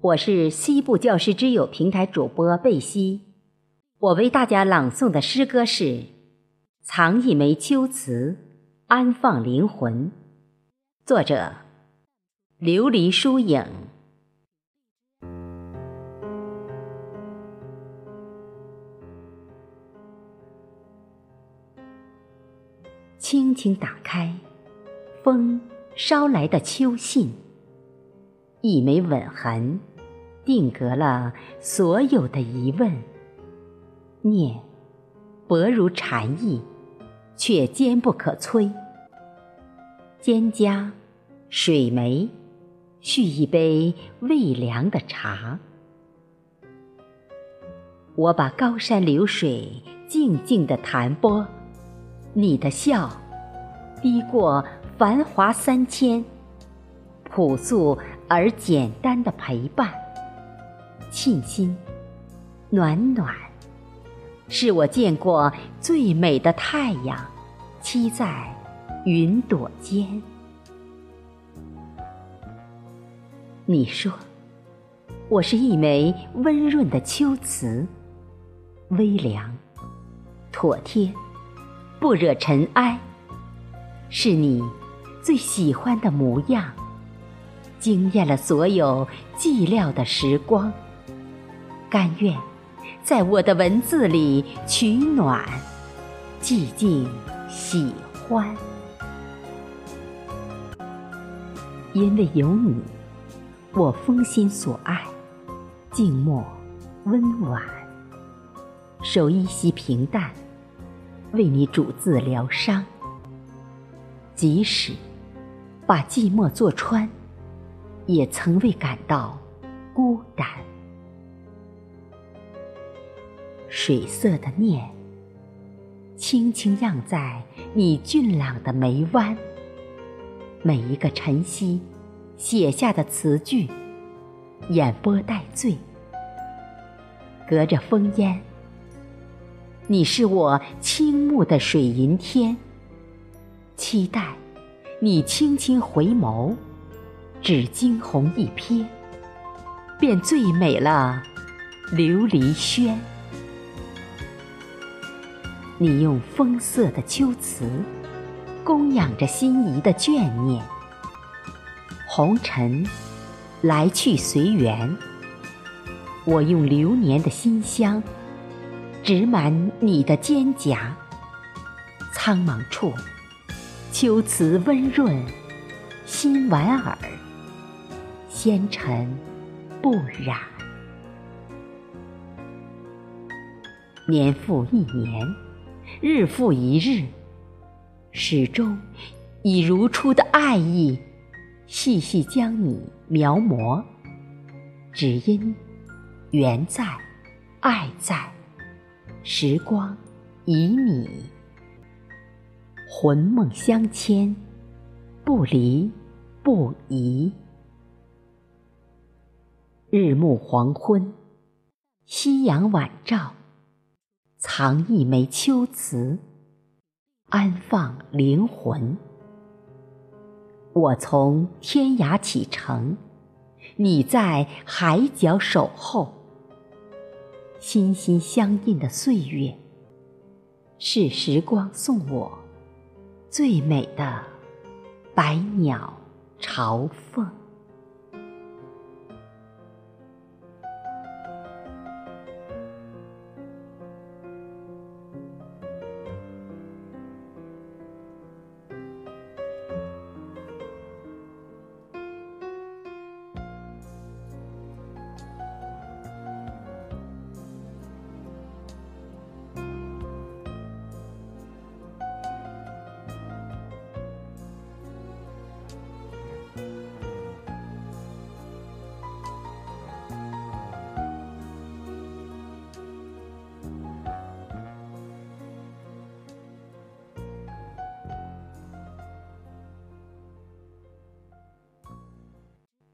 我是西部教师之友平台主播贝西，我为大家朗诵的诗歌是《藏一枚秋词，安放灵魂》，作者琉璃疏影。轻轻打开，风捎来的秋信，一枚吻痕，定格了所有的疑问。念，薄如蝉翼，却坚不可摧。蒹葭，水湄，续一杯未凉的茶。我把高山流水静静地弹拨。你的笑，低过繁华三千，朴素而简单的陪伴，沁心，暖暖，是我见过最美的太阳，栖在云朵间。你说，我是一枚温润的秋瓷，微凉，妥帖。不惹尘埃，是你最喜欢的模样，惊艳了所有寂寥的时光。甘愿在我的文字里取暖，寂静喜欢，因为有你，我封心所爱，静默温婉，守一席平淡。为你煮字疗伤，即使把寂寞坐穿，也从未感到孤单。水色的念，轻轻漾在你俊朗的眉弯。每一个晨曦写下的词句，眼波带醉，隔着风烟。你是我倾慕的水云天，期待你轻轻回眸，只惊鸿一瞥，便最美了琉璃轩。你用风色的秋词，供养着心仪的眷念。红尘来去随缘，我用流年的馨香。植满你的肩胛，苍茫处，秋词温润，心莞尔，纤尘不染。年复一年，日复一日，始终以如初的爱意，细细将你描摹。只因缘在，爱在。时光旖旎，魂梦相牵，不离不移。日暮黄昏，夕阳晚照，藏一枚秋词，安放灵魂。我从天涯启程，你在海角守候。心心相印的岁月，是时光送我最美的百鸟朝凤。